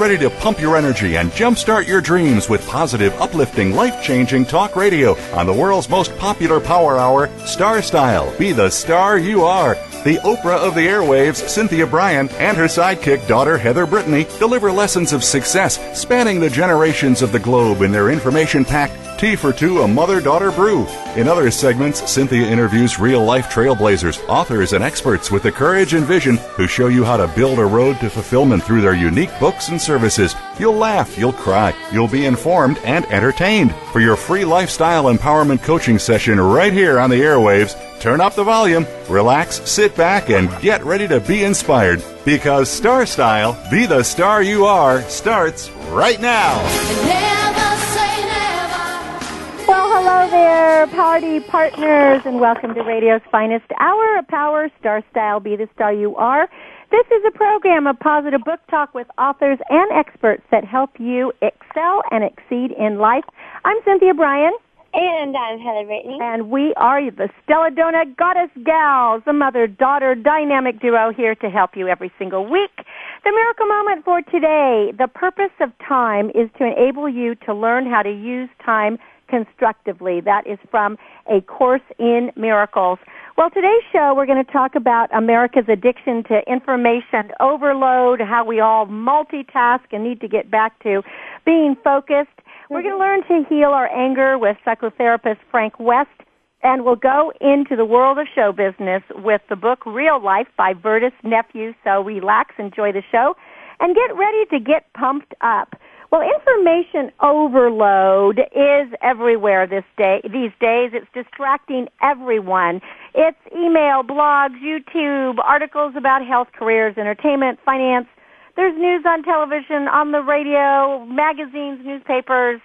Ready to pump your energy and jumpstart your dreams with positive, uplifting, life changing talk radio on the world's most popular power hour, Star Style. Be the star you are. The Oprah of the airwaves, Cynthia Bryan, and her sidekick daughter Heather Brittany deliver lessons of success spanning the generations of the globe in their information packed Tea for Two, a mother daughter brew. In other segments, Cynthia interviews real life trailblazers, authors, and experts with the courage and vision who show you how to build a road to fulfillment through their unique books and services. You'll laugh, you'll cry, you'll be informed and entertained. For your free lifestyle empowerment coaching session right here on the airwaves, turn up the volume, relax, sit back, and get ready to be inspired. Because Star Style, be the star you are, starts right now. Well, hello there, party partners, and welcome to Radio's finest hour of power, Star Style, Be the Star You Are. This is a program of positive book talk with authors and experts that help you excel and exceed in life. I'm Cynthia Bryan. And I'm Heather Brittany. And we are the Stelladonna Goddess Gals, the mother-daughter dynamic duo here to help you every single week. The miracle moment for today, the purpose of time is to enable you to learn how to use time constructively. That is from A Course in Miracles. Well, today's show, we're going to talk about America's addiction to information overload, how we all multitask and need to get back to being focused. We're going to learn to heal our anger with psychotherapist Frank West. And we'll go into the world of show business with the book Real Life by Vertus Nephew. So relax, enjoy the show, and get ready to get pumped up. Well, information overload is everywhere this day, these days. It's distracting everyone. It's email, blogs, YouTube, articles about health, careers, entertainment, finance. There's news on television, on the radio, magazines, newspapers.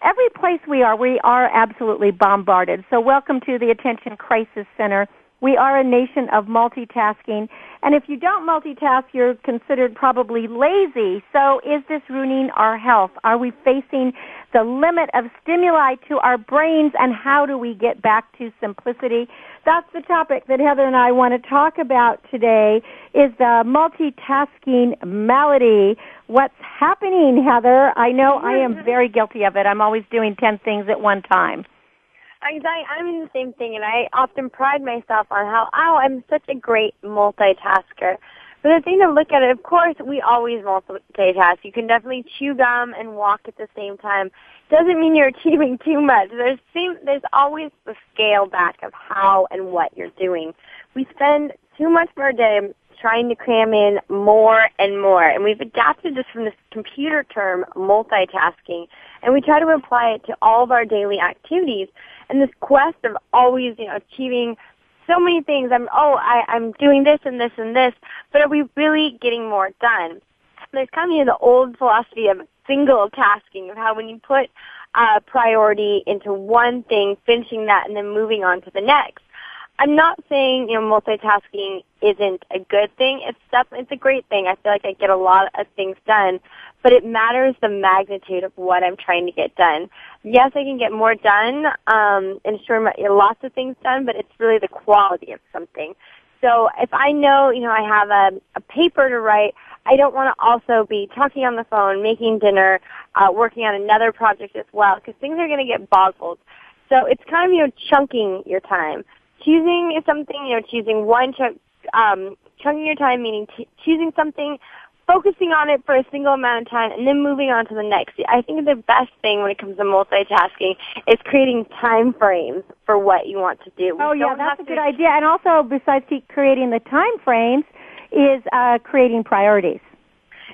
Every place we are, we are absolutely bombarded. So welcome to the Attention Crisis Center. We are a nation of multitasking and if you don't multitask, you're considered probably lazy. So is this ruining our health? Are we facing the limit of stimuli to our brains and how do we get back to simplicity? That's the topic that Heather and I want to talk about today is the multitasking malady. What's happening, Heather? I know I am very guilty of it. I'm always doing 10 things at one time. I, I'm in the same thing, and I often pride myself on how, oh, I'm such a great multitasker. But the thing to look at it, of course, we always multitask. You can definitely chew gum and walk at the same time. Doesn't mean you're achieving too much. There's seem, there's always the scale back of how and what you're doing. We spend too much of our day trying to cram in more and more, and we've adapted this from this computer term, multitasking, and we try to apply it to all of our daily activities and this quest of always, you know, achieving so many things. I'm, oh, I, I'm doing this and this and this, but are we really getting more done? There's kind of you know, the old philosophy of single tasking, of how when you put uh, priority into one thing, finishing that, and then moving on to the next. I'm not saying you know multitasking isn't a good thing. It's definitely it's a great thing. I feel like I get a lot of things done, but it matters the magnitude of what I'm trying to get done. Yes, I can get more done um, and sure lots of things done, but it's really the quality of something. So if I know you know I have a, a paper to write, I don't want to also be talking on the phone, making dinner, uh, working on another project as well, because things are going to get boggled. So it's kind of you know chunking your time choosing something, you know, choosing one chunk, um, chunking your time, meaning t- choosing something, focusing on it for a single amount of time, and then moving on to the next. I think the best thing when it comes to multitasking is creating time frames for what you want to do. We oh yeah, that's a good idea. And also, besides creating the time frames, is uh, creating priorities.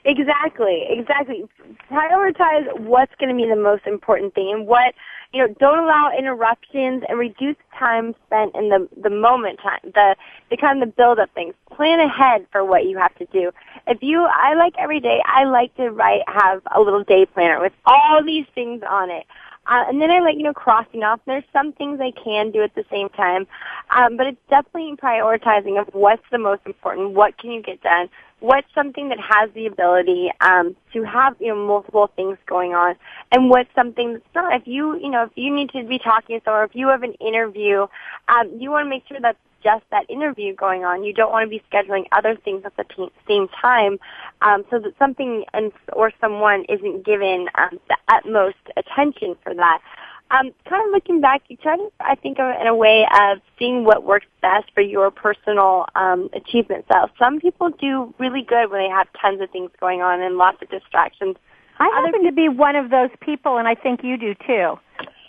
Exactly, exactly. Prioritize what's going to be the most important thing and what, you know, don't allow interruptions and reduce time spent in the, the moment time, the, the kind of the build up things. Plan ahead for what you have to do. If you, I like every day, I like to write, have a little day planner with all these things on it. Uh, and then I like, you know, crossing off. There's some things I can do at the same time. Um, but it's definitely prioritizing of what's the most important, what can you get done, what's something that has the ability um, to have, you know, multiple things going on, and what's something that's not. If you, you know, if you need to be talking to someone, if you have an interview, um, you want to make sure that just that interview going on. You don't want to be scheduling other things at the t- same time, um, so that something and or someone isn't given um, the utmost attention for that. Um, kind of looking back, you try to, I think, in a way of seeing what works best for your personal um, achievement style. Some people do really good when they have tons of things going on and lots of distractions. I Other happen to be one of those people, and I think you do too.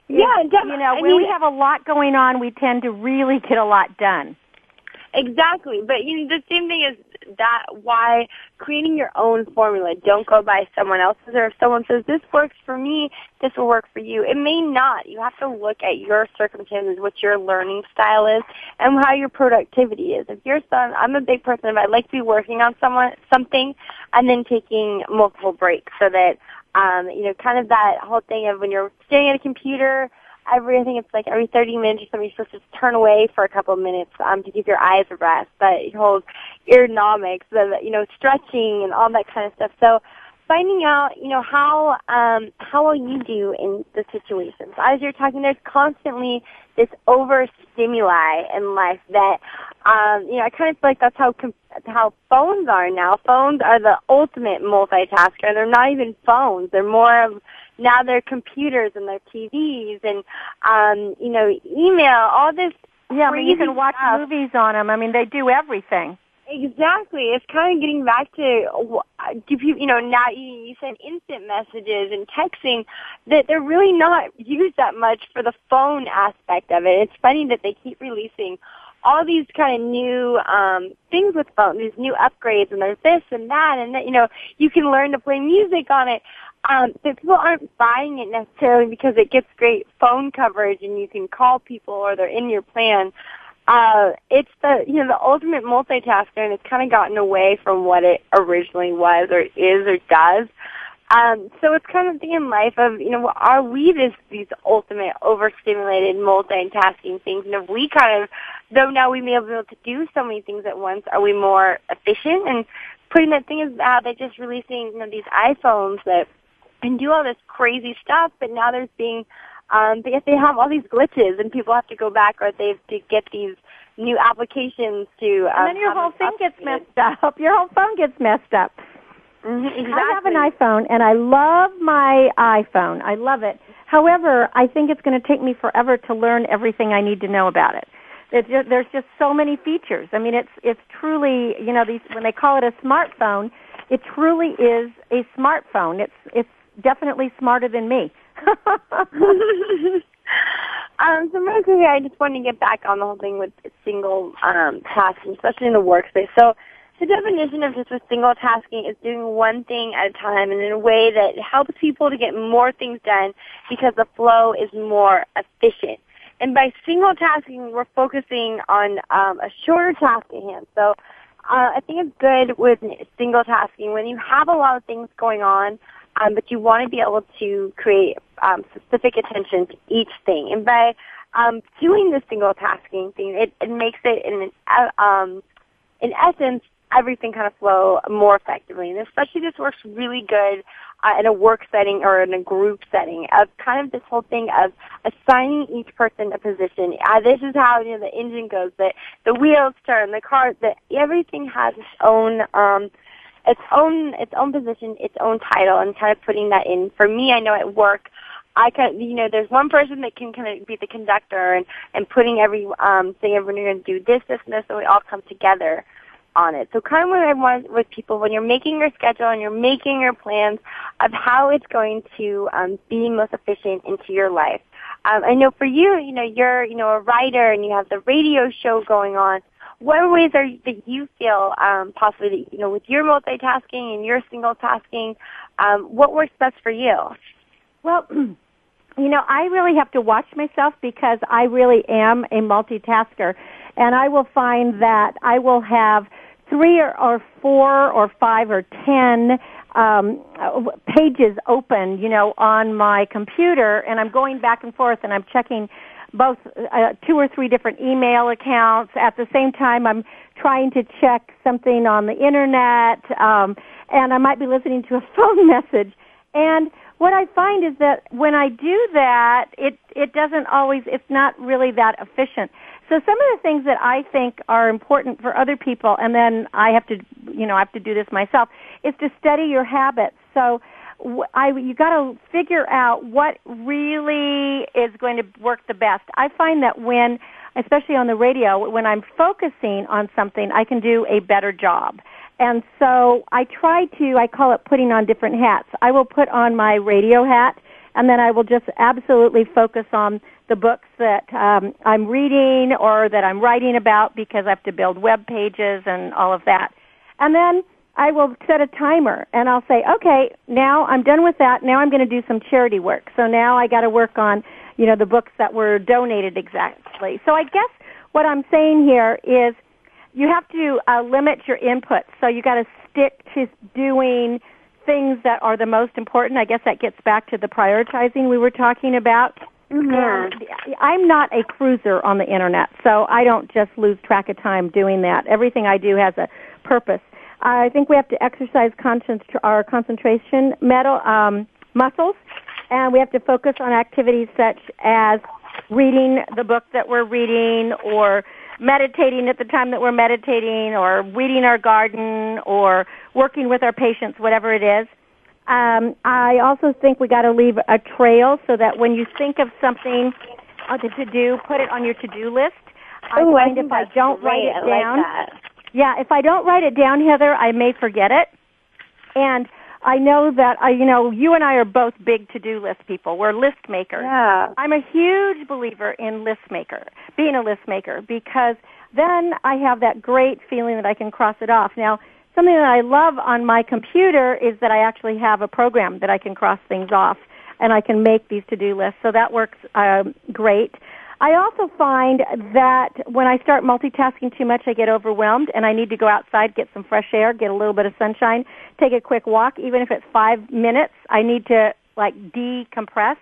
Yeah, definitely. You know, when I mean, we have a lot going on, we tend to really get a lot done. Exactly. But you know, the same thing is that why creating your own formula. Don't go by someone else's or if someone says this works for me, this will work for you. It may not. You have to look at your circumstances, what your learning style is, and how your productivity is. If you're son, I'm a big person. If I like to be working on someone something and then taking multiple breaks so that um, you know, kind of that whole thing of when you're sitting at a computer, every I think it's like every 30 minutes or something, you're supposed to turn away for a couple of minutes um, to give your eyes a rest. But That whole ergonomics, the you know stretching and all that kind of stuff. So finding out, you know, how um, how will you do in the situations. As you're talking, there's constantly this overstimuli in life that, um, you know, I kind of feel like that's how com- how phones are now. Phones are the ultimate multitasker. They're not even phones. They're more of now they're computers and they're TVs and, um, you know, email. All this. Yeah, I mean, you can watch stuff. movies on them. I mean, they do everything. Exactly. It's kind of getting back to do people, you know, now you, you send instant messages and texting that they're really not used that much for the phone aspect of it. It's funny that they keep releasing all these kind of new um things with phone, these new upgrades and there's this and that and that, you know, you can learn to play music on it. Um, but people aren't buying it necessarily because it gets great phone coverage and you can call people or they're in your plan uh, it's the you know the ultimate multitasker, and it's kind of gotten away from what it originally was or is or does. Um, so it's kind of the in life of you know are we this these ultimate overstimulated multitasking things, and if we kind of though now we may be able to do so many things at once, are we more efficient? And putting that thing is how they're just releasing you know these iPhones that can do all this crazy stuff, but now there's being um, but yet they have all these glitches, and people have to go back or they have to get these new applications to. Um, and then your whole thing gets messed up. Your whole phone gets messed up. Mm-hmm, exactly. I have an iPhone, and I love my iPhone. I love it. However, I think it's going to take me forever to learn everything I need to know about it. Just, there's just so many features. I mean, it's it's truly you know these when they call it a smartphone, it truly is a smartphone. It's it's definitely smarter than me. um, so real quickly, I just want to get back on the whole thing with single um, tasking, especially in the workspace. So the definition of just a single tasking is doing one thing at a time and in a way that helps people to get more things done because the flow is more efficient. And by single tasking, we're focusing on um, a shorter task at hand. So uh, I think it's good with single tasking when you have a lot of things going on um, but you want to be able to create um, specific attention to each thing. And by um, doing the single tasking thing, it, it makes it in uh, um, in essence everything kind of flow more effectively. And especially this works really good uh, in a work setting or in a group setting of kind of this whole thing of assigning each person a position. Uh, this is how you know the engine goes, the the wheels turn, the car, the everything has its own um, its own its own position, its own title, and kind of putting that in. For me, I know at work, I can you know there's one person that can kind of be the conductor and and putting every um saying everyone going to do this this and this, and we all come together on it. So kind of what I want with people when you're making your schedule and you're making your plans of how it's going to um, be most efficient into your life. Um, I know for you, you know, you're you know a writer and you have the radio show going on what ways are that you feel um, possibly that you know with your multitasking and your single tasking, um, what works best for you? Well. You know, I really have to watch myself because I really am a multitasker. And I will find that I will have three or, or four or five or ten um, pages open, you know, on my computer, and I'm going back and forth, and I'm checking both uh, two or three different email accounts. At the same time, I'm trying to check something on the internet, um, and I might be listening to a phone message. And what I find is that when I do that, it it doesn't always. It's not really that efficient. So some of the things that I think are important for other people, and then I have to, you know, I have to do this myself, is to study your habits. So I, you got to figure out what really is going to work the best. I find that when, especially on the radio, when I'm focusing on something, I can do a better job. And so I try to, I call it putting on different hats. I will put on my radio hat, and then I will just absolutely focus on the books that um, I'm reading or that I'm writing about because I have to build web pages and all of that. And then I will set a timer and I'll say, okay, now I'm done with that. Now I'm going to do some charity work. So now I got to work on, you know, the books that were donated exactly. So I guess what I'm saying here is you have to uh, limit your input. So you got to stick to doing things that are the most important. I guess that gets back to the prioritizing we were talking about. Mm-hmm. I'm not a cruiser on the internet, so I don't just lose track of time doing that. Everything I do has a purpose. I think we have to exercise concentra- our concentration metal, um, muscles, and we have to focus on activities such as reading the book that we're reading or meditating at the time that we're meditating or weeding our garden or working with our patients, whatever it is. Um, I also think we got to leave a trail so that when you think of something to do, put it on your to-do list. I Ooh, find I if I don't write it down, like yeah, if I don't write it down, Heather, I may forget it. And I know that I, you know, you and I are both big to-do list people. We're list makers. Yeah. I'm a huge believer in list maker, being a list maker, because then I have that great feeling that I can cross it off. Now, something that I love on my computer is that I actually have a program that I can cross things off, and I can make these to-do lists. So that works um, great. I also find that when I start multitasking too much, I get overwhelmed and I need to go outside, get some fresh air, get a little bit of sunshine, take a quick walk, even if it's five minutes. I need to like decompress.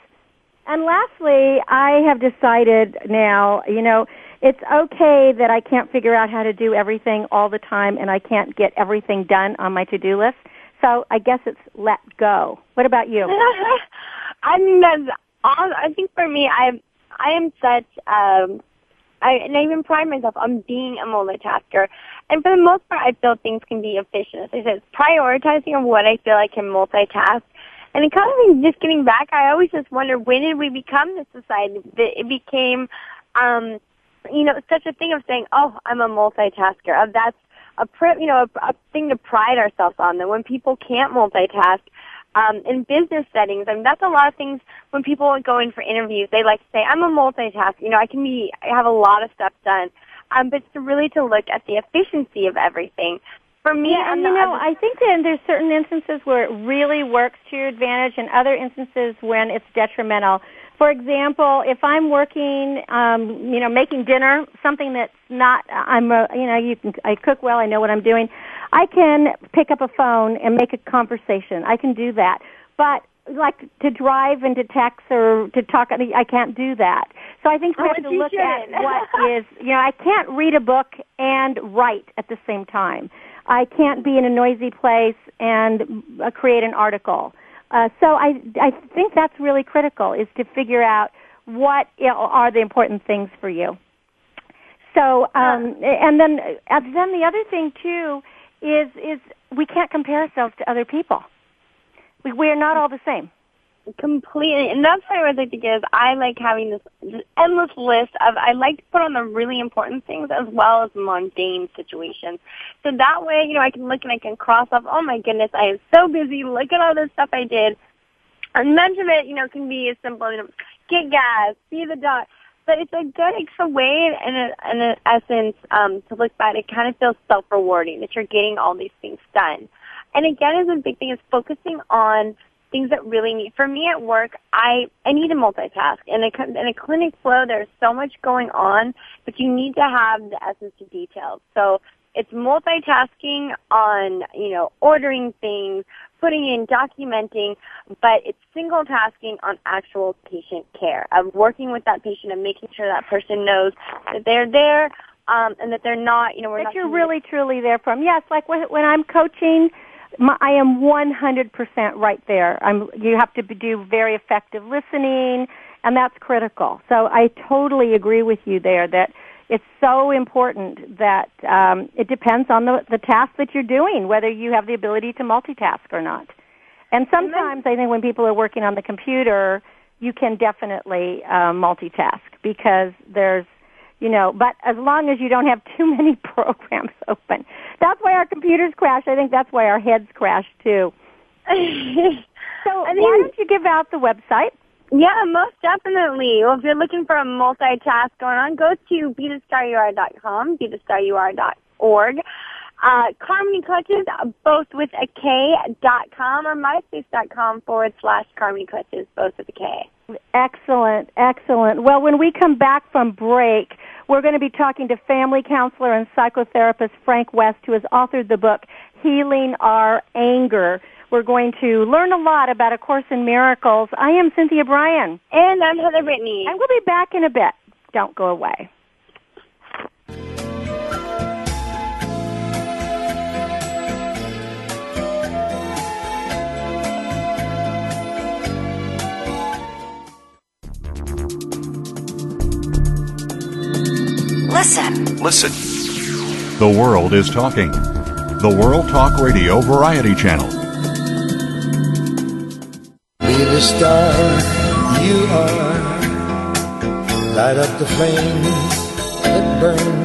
And lastly, I have decided now, you know, it's okay that I can't figure out how to do everything all the time and I can't get everything done on my to-do list. So I guess it's let go. What about you? I mean, that's I think for me, I I am such, um, I, and I even pride myself on being a multitasker. And for the most part, I feel things can be efficient. As I said, prioritizing of what I feel I can multitask. And it kind of just getting back, I always just wonder when did we become this society that it became, um, you know, such a thing of saying, oh, I'm a multitasker. Of that's a, you know, a, a thing to pride ourselves on. That when people can't multitask, um, in business settings, I mean, that's a lot of things when people go in for interviews, they like to say, I'm a multitask, you know, I can be, I have a lot of stuff done. Um, but to really to look at the efficiency of everything. For me, yeah, and you know, I think that there's certain instances where it really works to your advantage, and other instances when it's detrimental. For example, if I'm working, um, you know, making dinner, something that's not, I'm, a, you know, you can, I cook well, I know what I'm doing. I can pick up a phone and make a conversation. I can do that. But like to drive and to text or to talk, I can't do that. So I think we Oh, have to look at shouldn't. what is, you know, I can't read a book and write at the same time. I can't be in a noisy place and uh, create an article. Uh, so I, I think that's really critical is to figure out what you know, are the important things for you. So, um, and then, uh, then the other thing too is is we can't compare ourselves to other people. We we are not all the same. completely, and that's why I would like to give. I like having this, this endless list of. I like to put on the really important things as well as mundane situations. So that way, you know, I can look and I can cross off. Oh my goodness, I am so busy. Look at all this stuff I did. And much of it, you know, can be as simple, you know, get gas, see the dog. But it's a good, it's a way, in, a, in an essence, um, to look back. It kind of feels self-rewarding that you're getting all these things done. And again, is a big thing is focusing on things that really need. For me at work, I I need to multitask. In a in a clinic flow, there's so much going on, but you need to have the essence of details. So it's multitasking on you know ordering things, putting in, documenting, but it's single tasking on actual patient care of working with that patient and making sure that person knows that they're there. Um, and that they're not, you know, we're that you're really truly there for them. Yes, like when, when I'm coaching my, I am 100% right there. I'm, you have to do very effective listening, and that's critical. So I totally agree with you there that it's so important that um, it depends on the, the task that you're doing, whether you have the ability to multitask or not. And sometimes I think when people are working on the computer, you can definitely uh, multitask because there's you know, but as long as you don't have too many programs open. That's why our computers crash. I think that's why our heads crash too. so I mean, why don't you give out the website? Yeah, most definitely. Well, if you're looking for a multitask going on, go to bethestaryouare.com, bethestaryouare.org. Uh, Karmony Clutches, both with a K, dot com, or myspace.com forward slash Karmony Clutches, both with a K. Excellent, excellent. Well, when we come back from break, we're going to be talking to family counselor and psychotherapist Frank West, who has authored the book Healing Our Anger. We're going to learn a lot about A Course in Miracles. I am Cynthia Bryan. And I'm Heather Brittany. And we'll be back in a bit. Don't go away. Listen. Listen. The world is talking. The World Talk Radio Variety Channel. The star you are. Light up the flame that burns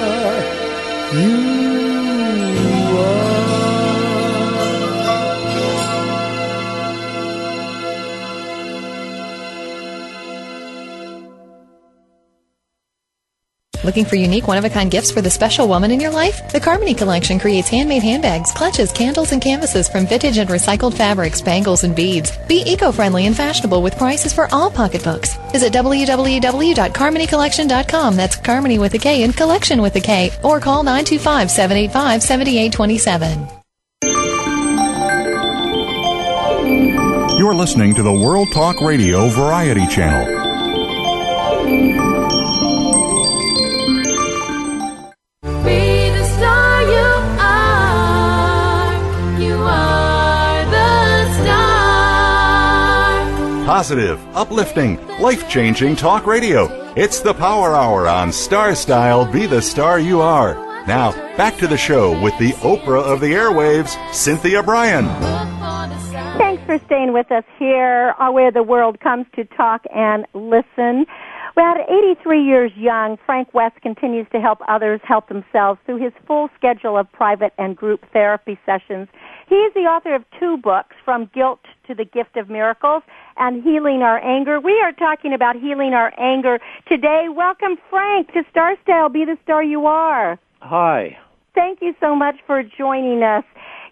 you Looking for unique, one of a kind gifts for the special woman in your life? The Karmony Collection creates handmade handbags, clutches, candles, and canvases from vintage and recycled fabrics, bangles, and beads. Be eco friendly and fashionable with prices for all pocketbooks. Visit www.carmonycollection.com. That's Karmony with a K and collection with a K. Or call 925 785 7827. You're listening to the World Talk Radio Variety Channel. Positive, uplifting, life changing talk radio. It's the Power Hour on Star Style Be the Star You Are. Now, back to the show with the Oprah of the airwaves, Cynthia Bryan. For staying with us here, uh, where the world comes to talk and listen. Well, at 83 years young, Frank West continues to help others help themselves through his full schedule of private and group therapy sessions. He is the author of two books, From Guilt to the Gift of Miracles and Healing Our Anger. We are talking about healing our anger today. Welcome, Frank, to Star Style. Be the star you are. Hi. Thank you so much for joining us.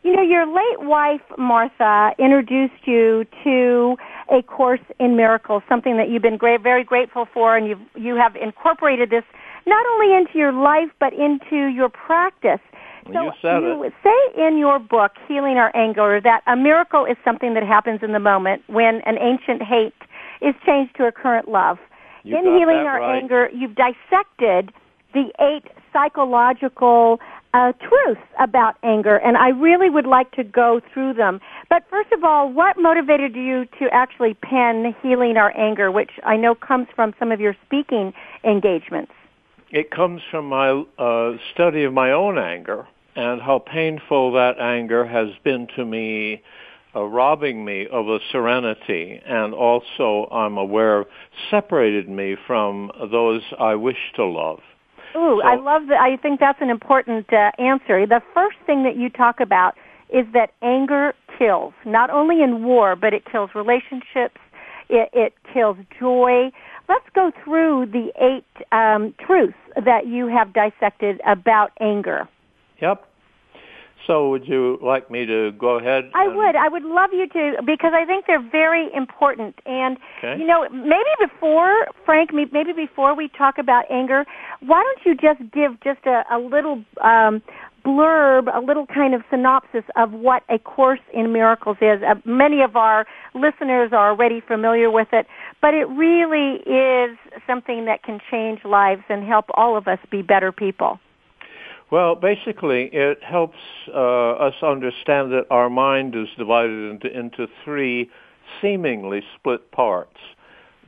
You know, your late wife, Martha, introduced you to a course in miracles, something that you've been great, very grateful for, and you've, you have incorporated this not only into your life, but into your practice. So you said you it. say in your book, Healing Our Anger, that a miracle is something that happens in the moment when an ancient hate is changed to a current love. You in Healing Our right. Anger, you've dissected the eight psychological uh, truths about anger, and I really would like to go through them. But first of all, what motivated you to actually pen Healing Our Anger, which I know comes from some of your speaking engagements? It comes from my uh, study of my own anger and how painful that anger has been to me, uh, robbing me of a serenity, and also, I'm aware, separated me from those I wish to love. Ooh, so, I love that. I think that's an important uh, answer. The first thing that you talk about is that anger kills, not only in war, but it kills relationships, it, it kills joy. Let's go through the eight um, truths that you have dissected about anger. Yep. So would you like me to go ahead? I would. I would love you to because I think they're very important. And okay. you know, maybe before Frank, maybe before we talk about anger, why don't you just give just a, a little um, blurb, a little kind of synopsis of what a course in miracles is. Uh, many of our listeners are already familiar with it, but it really is something that can change lives and help all of us be better people. Well, basically, it helps uh, us understand that our mind is divided into, into three seemingly split parts.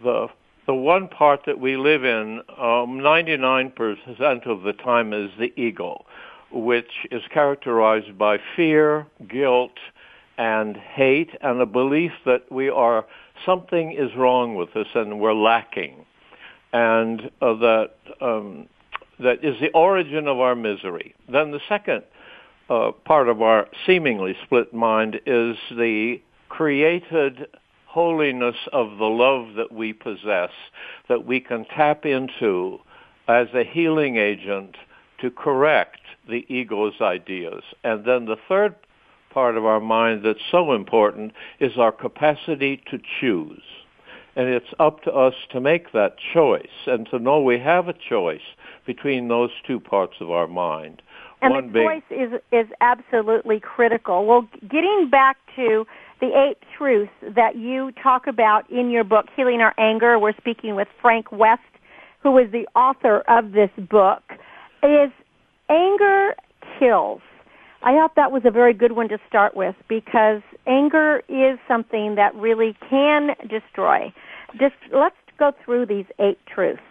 The the one part that we live in, um, 99% of the time, is the ego, which is characterized by fear, guilt, and hate, and a belief that we are something is wrong with us and we're lacking, and uh, that um, that is the origin of our misery. Then the second uh, part of our seemingly split mind is the created holiness of the love that we possess, that we can tap into as a healing agent to correct the ego's ideas. And then the third part of our mind that's so important is our capacity to choose. And it's up to us to make that choice and to know we have a choice between those two parts of our mind. And One the choice is is absolutely critical. Well, getting back to the eight truths that you talk about in your book, Healing Our Anger, we're speaking with Frank West, who is the author of this book, is anger kills. I thought that was a very good one to start with because anger is something that really can destroy. Just let's go through these eight truths.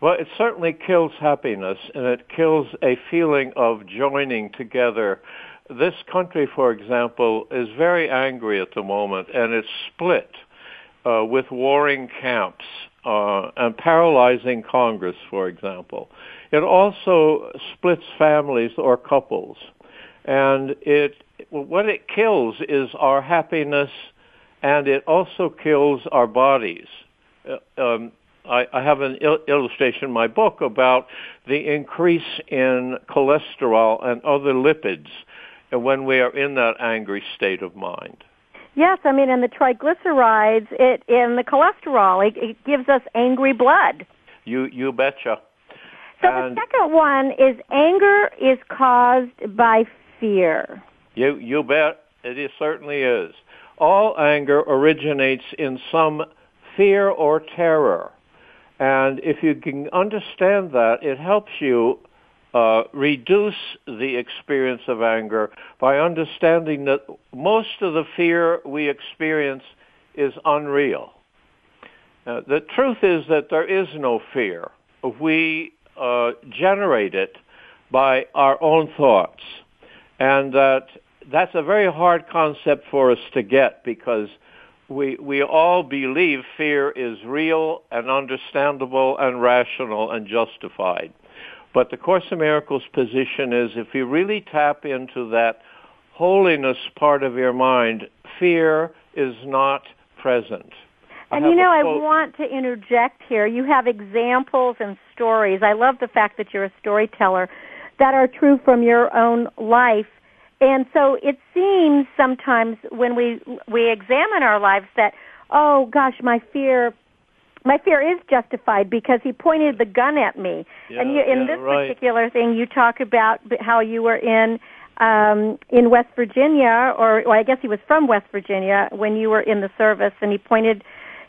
Well, it certainly kills happiness and it kills a feeling of joining together. This country, for example, is very angry at the moment and it's split uh, with warring camps uh, and paralyzing Congress, for example. It also splits families or couples. And it, what it kills is our happiness and it also kills our bodies. Uh, um, I, I have an il- illustration in my book about the increase in cholesterol and other lipids when we are in that angry state of mind. Yes, I mean, and the triglycerides, it in the cholesterol, it, it gives us angry blood. You you betcha. So and the second one is anger is caused by fear. You you bet it is, certainly is. All anger originates in some fear or terror. And if you can understand that, it helps you uh, reduce the experience of anger by understanding that most of the fear we experience is unreal. Uh, the truth is that there is no fear. We uh, generate it by our own thoughts. And that that's a very hard concept for us to get because we we all believe fear is real and understandable and rational and justified. But the Course in Miracles position is if you really tap into that holiness part of your mind, fear is not present. And you know, I want to interject here. You have examples and stories. I love the fact that you're a storyteller that are true from your own life and so it seems sometimes when we we examine our lives that oh gosh, my fear my fear is justified because he pointed the gun at me. Yeah, and you, in yeah, this right. particular thing, you talk about how you were in um, in West Virginia, or well, I guess he was from West Virginia when you were in the service, and he pointed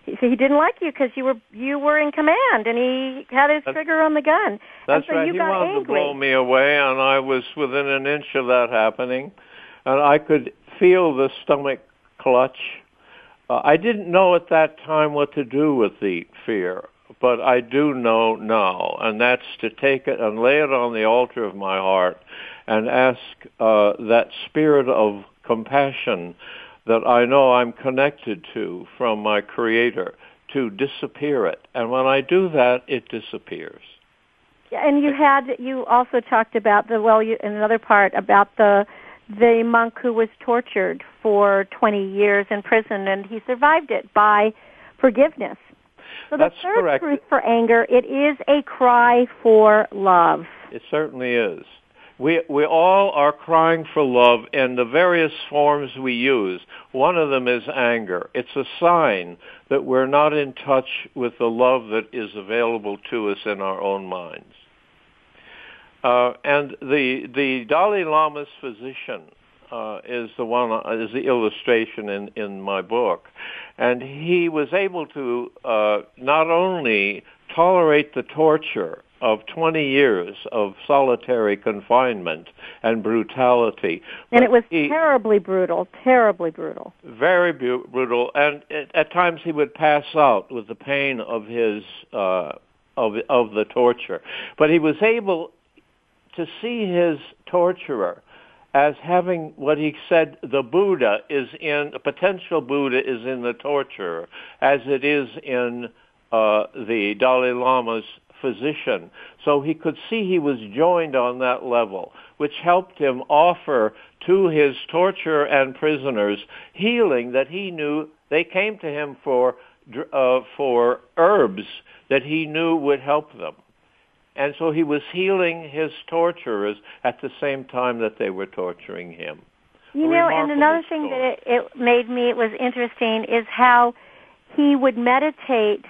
he, he didn't like you because you were you were in command and he had his That's- trigger on the gun. That's so right. you he got wanted angry. to blow me away, and I was within an inch of that happening, and I could feel the stomach clutch. Uh, I didn't know at that time what to do with the fear, but I do know now, and that's to take it and lay it on the altar of my heart, and ask uh, that spirit of compassion that I know I'm connected to from my Creator to disappear it. And when I do that, it disappears. Yeah, And you had you also talked about the well you, in another part about the the monk who was tortured for 20 years in prison and he survived it by forgiveness. So the That's third correct. truth for anger, it is a cry for love. It certainly is. We we all are crying for love in the various forms we use. One of them is anger. It's a sign that we're not in touch with the love that is available to us in our own minds. Uh, and the the Dalai Lama's physician uh, is the one is the illustration in in my book, and he was able to uh, not only tolerate the torture of 20 years of solitary confinement and brutality, And but it was he- terribly brutal, terribly brutal. very bu- brutal, and at, at times he would pass out with the pain of his uh, of of the torture. But he was able to see his torturer as having what he said the Buddha is in the potential Buddha is in the torturer, as it is in uh, the Dalai Lama's physician. So he could see he was joined on that level, which helped him offer to his torturer and prisoners healing that he knew they came to him for uh, for herbs that he knew would help them. And so he was healing his torturers at the same time that they were torturing him. You know, and another thing that it, it made me it was interesting is how he would meditate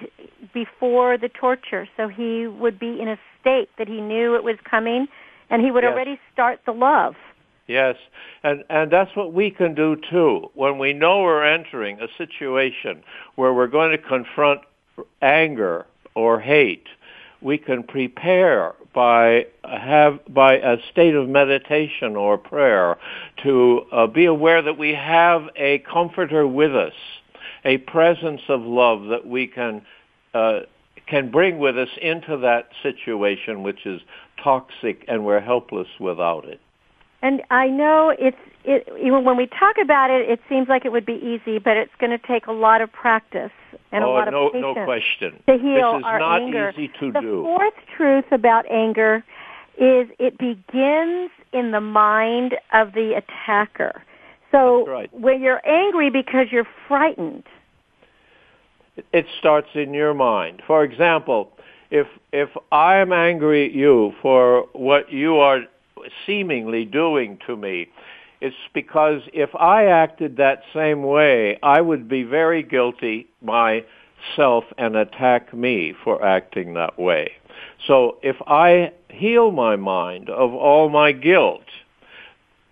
before the torture. So he would be in a state that he knew it was coming, and he would Yes. already start the love. Yes, and and that's what we can do too. When we know we're entering a situation where we're going to confront anger or hate, we can prepare by have by a state of meditation or prayer to uh, be aware that we have a comforter with us, a presence of love that we can uh, can bring with us into that situation which is toxic and we're helpless without it. And I know it's it even when we talk about it, it seems like it would be easy, but it's going to take a lot of practice and a oh, lot of no, patience no question. to heal this is our not anger. easy to do. the do. fourth truth about anger is it begins in the mind of the attacker. So right. when you're angry because you're frightened, It starts in your mind. For example, if if I am angry at you for what you are seemingly doing to me, it's because if I acted that same way, I would be very guilty myself and attack me for acting that way. So if I heal my mind of all my guilt,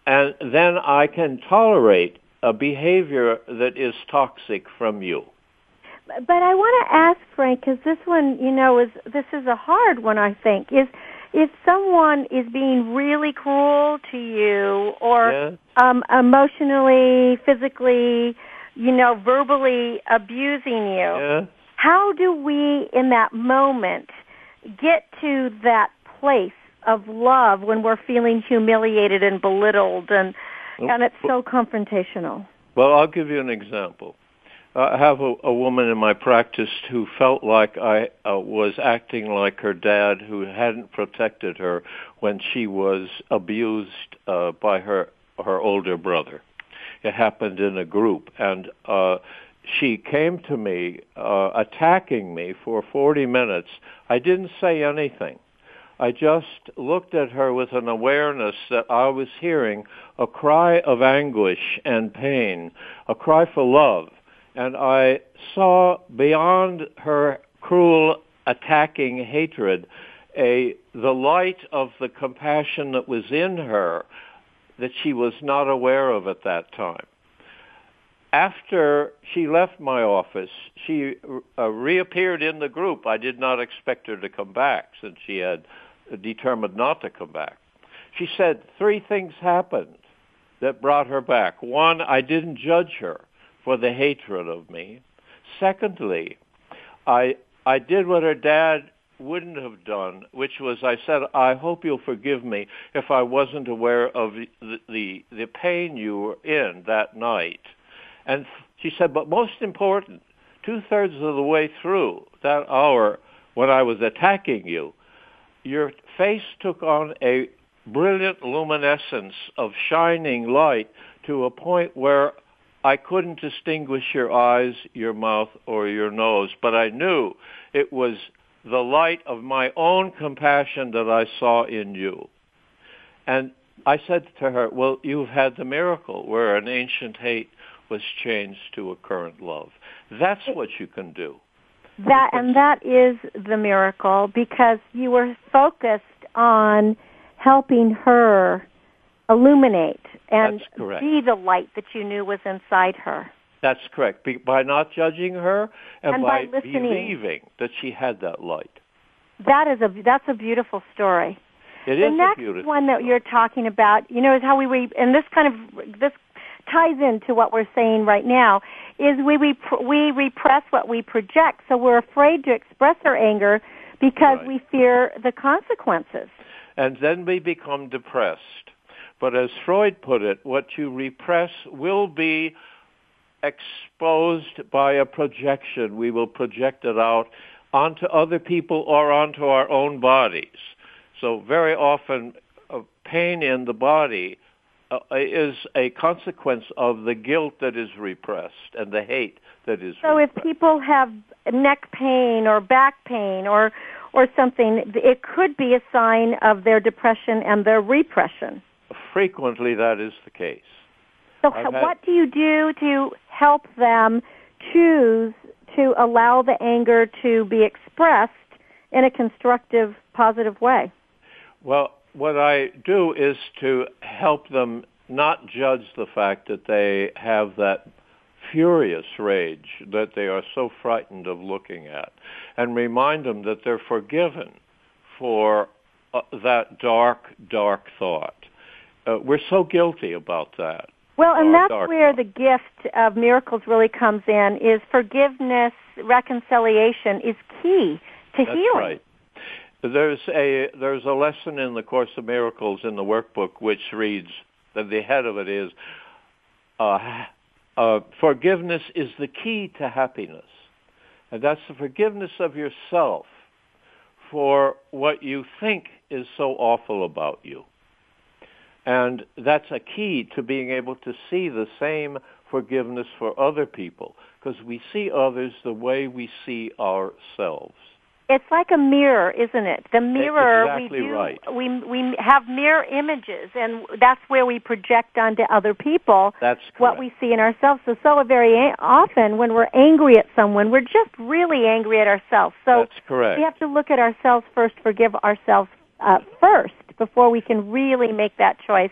and then I can tolerate a behavior that is toxic from you. but I want to ask Frank because this one, you know, is this is a hard one. I think is if someone is being really cruel to you or Yeah. um, emotionally, physically, you know, verbally abusing you. Yeah. How do we, in that moment, get to that place of love when we're feeling humiliated and belittled and and it's so confrontational? Well, I'll give you an example. I have a, a woman in my practice who felt like I uh, was acting like her dad, who hadn't protected her when she was abused uh, by her her older brother. It happened in a group, and uh, she came to me uh, attacking me for 40 minutes. I didn't say anything. I just looked at her with an awareness that I was hearing a cry of anguish and pain, a cry for love. And I saw beyond her cruel attacking hatred a the light of the compassion that was in her that she was not aware of at that time. after she left my office, she uh, reappeared in the group. I did not expect her to come back since she had determined not to come back. She said three things happened that brought her back. One, I didn't judge her for the hatred of me. Secondly, I I did what her dad wouldn't have done, which was I said, I hope you'll forgive me if I wasn't aware of the the, the pain you were in that night. And she said, but most important, two thirds of the way through that hour when I was attacking you, your face took on a brilliant luminescence of shining light to a point where I couldn't distinguish your eyes, your mouth, or your nose, but I knew it was the light of my own compassion that I saw in you. And I said to her, well, you've had the miracle where an ancient hate was changed to a current love. That's what you can do. That and that is the miracle because you were focused on helping her illuminate and be the light that you knew was inside her. That's correct. Be, by not judging her and, and by, by believing that she had that light. That is a that's a beautiful story. It the is next one that you're talking about, you know, is how we re- and this kind of this ties into what we're saying right now is we we we repress what we project. So we're afraid to express our anger because right. we fear the consequences. And then we become depressed. But as Freud put it, what you repress will be exposed by a projection. We will project it out onto other people or onto our own bodies. So very often, pain in the body uh, is a consequence of the guilt that is repressed and the hate that is. So repressed. if people have neck pain or back pain or or something, it could be a sign of their depression and their repression. Frequently, that is the case. So, what do you do to help them choose to allow the anger to be expressed in a constructive, positive way? Well, what I do is to help them not judge the fact that they have that furious rage that they are so frightened of looking at and remind them that they're forgiven for uh, that dark, dark thought. Uh, we're so guilty about that. Well, and that's where thought. the gift of miracles really comes in is forgiveness, reconciliation is key to that's healing. Right. There's a there's a lesson in the Course of Miracles in the workbook which reads that the head of it is uh, uh, forgiveness is the key to happiness, and that's the forgiveness of yourself for what you think is so awful about you, and that's a key to being able to see the same forgiveness for other people because we see others the way we see ourselves. It's like a mirror, isn't it? The mirror exactly we do right. we we have mirror images and that's where we project onto other people That's what we see in ourselves. So so very often when we're angry at someone, we're just really angry at ourselves. So That's correct. we have to look at ourselves first, forgive ourselves uh, first before we can really make that choice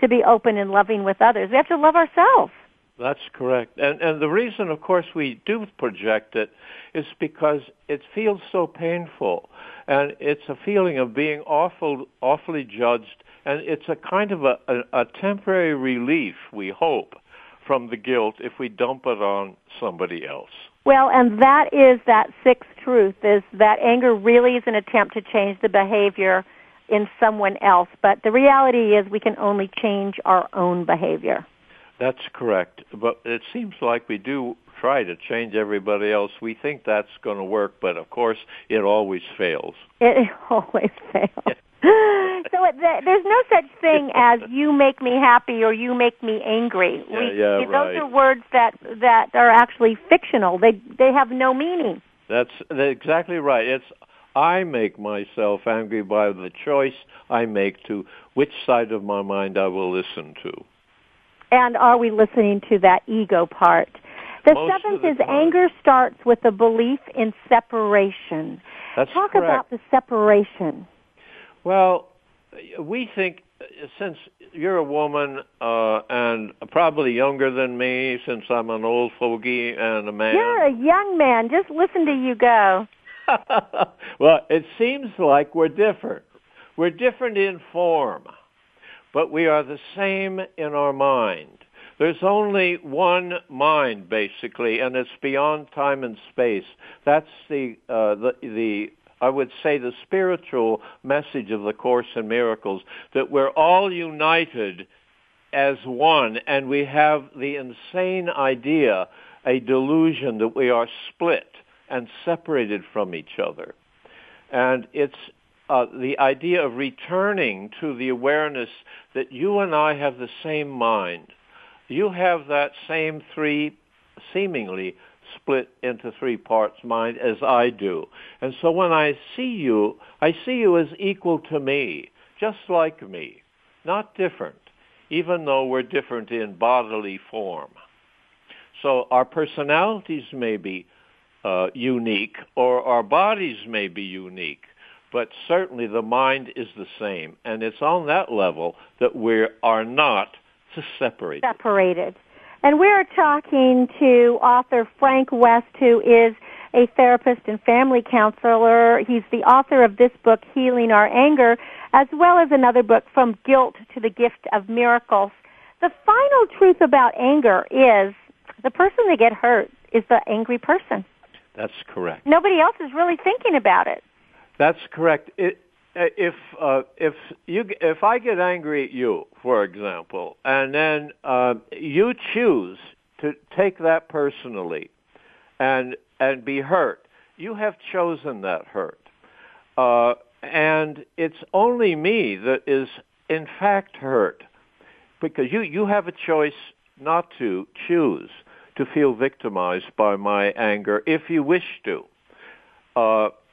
to be open and loving with others. We have to love ourselves. That's correct. And and the reason of course we do project it is because it feels so painful and it's a feeling of being awful awfully judged and it's a kind of a, a, a temporary relief, we hope, from the guilt if we dump it on somebody else. Well, and that is that sixth truth is that anger really is an attempt to change the behavior in someone else, but the reality is we can only change our own behavior. That's correct. But it seems like we do try to change everybody else. We think that's going to work, but of course it always fails. It always fails. so uh, it, th- there's no such thing as you make me happy or you make me angry. Yeah, we, yeah, those right. are words that that are actually fictional. They they have no meaning. That's, that's exactly right. It's I make myself angry by the choice I make to which side of my mind I will listen to. And are we listening to that ego part? The Most seventh the is time. anger starts with a belief in separation. That's Talk correct. about the separation. Well, we think since you're a woman uh, and probably younger than me, since I'm an old fogey and a man. You're a young man. Just listen to you go. well, it seems like we're different. We're different in form, but we are the same in our mind. There's only one mind, basically, and it's beyond time and space. That's the uh, the the I would say the spiritual message of the Course in Miracles that we're all united as one, and we have the insane idea, a delusion that we are split and separated from each other. And it's uh, the idea of returning to the awareness that you and I have the same mind. You have that same three seemingly split into three parts mind as I do. And so when I see you, I see you as equal to me, just like me, not different, even though we're different in bodily form. So our personalities may be uh, unique or our bodies may be unique, but certainly the mind is the same. And it's on that level that we are not separated. Separated. And we're talking to author Frank West, who is a therapist and family counselor. He's the author of this book, Healing Our Anger, as well as another book, From Guilt to the Gift of Miracles. The final truth about anger is the person that get hurt is the angry person. That's correct. Nobody else is really thinking about it. That's correct. It, uh, if uh, if you if I get angry at you, for example, and then uh, you choose to take that personally, and and be hurt, you have chosen that hurt, uh, and it's only me that is in fact hurt, because you you have a choice not to choose to feel victimized by my anger if you wish to.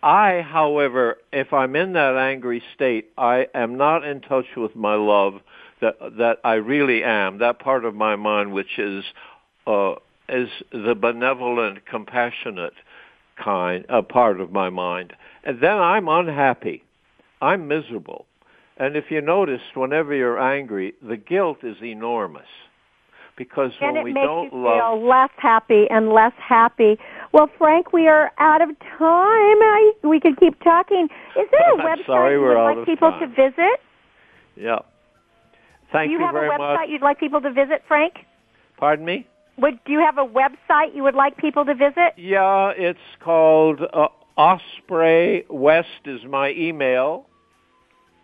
I, however, if I'm in that angry state, I am not in touch with my love that that I really am. That part of my mind, which is uh, is the benevolent, compassionate kind, a uh, part of my mind, and then I'm unhappy. I'm miserable. And if you notice, whenever you're angry, the guilt is enormous because and when we don't love, it makes you feel less happy and less happy. Well, Frank, we are out of time. I, we could keep talking. Is there a website sorry, you would like people time. to visit? Yeah. Thank do you, you have a website much. you'd like people to visit, Frank? Pardon me? Would do you have a website you would like people to visit? Yeah, it's called uh, Osprey West is my email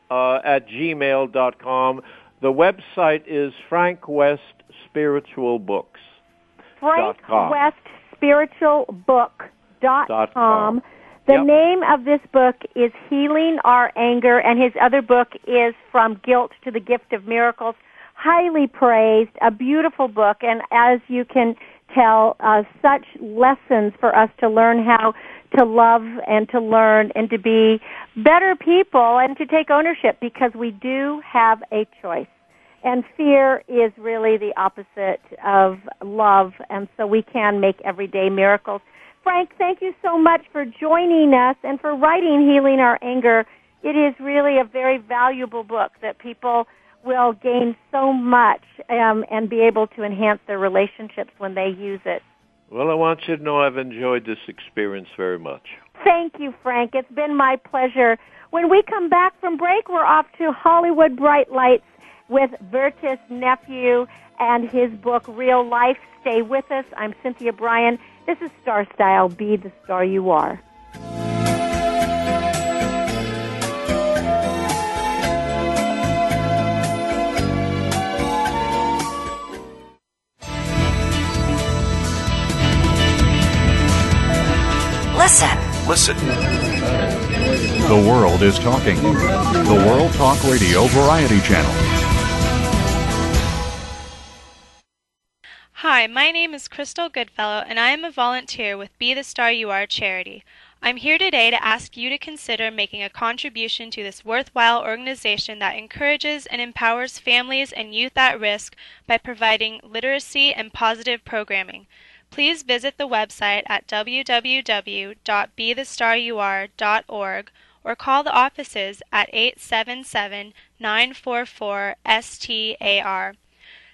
uh, at gmail dot com. The website is Frank West Spiritual Books. Frank. West Spiritual Book dot com. The Yep. name of this book is Healing Our Anger, and his other book is From Guilt to the Gift of Miracles. Highly praised, a beautiful book, and as you can tell, uh, such lessons for us to learn how to love and to learn and to be better people and to take ownership because we do have a choice. And fear is really the opposite of love, and so we can make everyday miracles. Frank, thank you so much for joining us and for writing Healing Our Anger. It is really a very valuable book that people will gain so much um, and be able to enhance their relationships when they use it. Well, I want you to know I've enjoyed this experience very much. Thank you, Frank. It's been my pleasure. When we come back from break, we're off to Hollywood Bright Lights with Vertus Nephew and his book Real Life. Stay with us. I'm Cynthia Bryan. This is Star Style. Be the star you are. Listen. Listen. The world is talking. The World Talk Radio Variety Channel. Hi, my name is Crystal Goodfellow, and I am a volunteer with Be the Star You Are charity. I'm here today to ask you to consider making a contribution to this worthwhile organization that encourages and empowers families and youth at risk by providing literacy and positive programming. Please visit the website at www.bethestarur.org or call the offices at 877 944 STAR.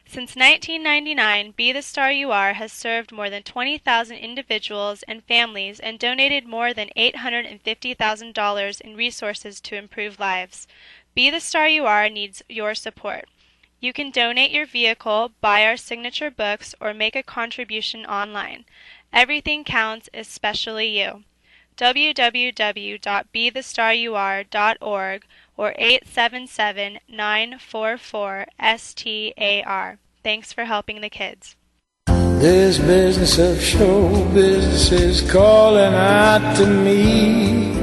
Since 1999, Be the Star You Are has served more than 20,000 individuals and families and donated more than $850,000 in resources to improve lives. Be the Star You Are needs your support. You can donate your vehicle, buy our signature books, or make a contribution online. Everything counts, especially you. www.bethestarur.org or 877 944 STAR. Thanks for helping the kids. This business of show business is calling out to me.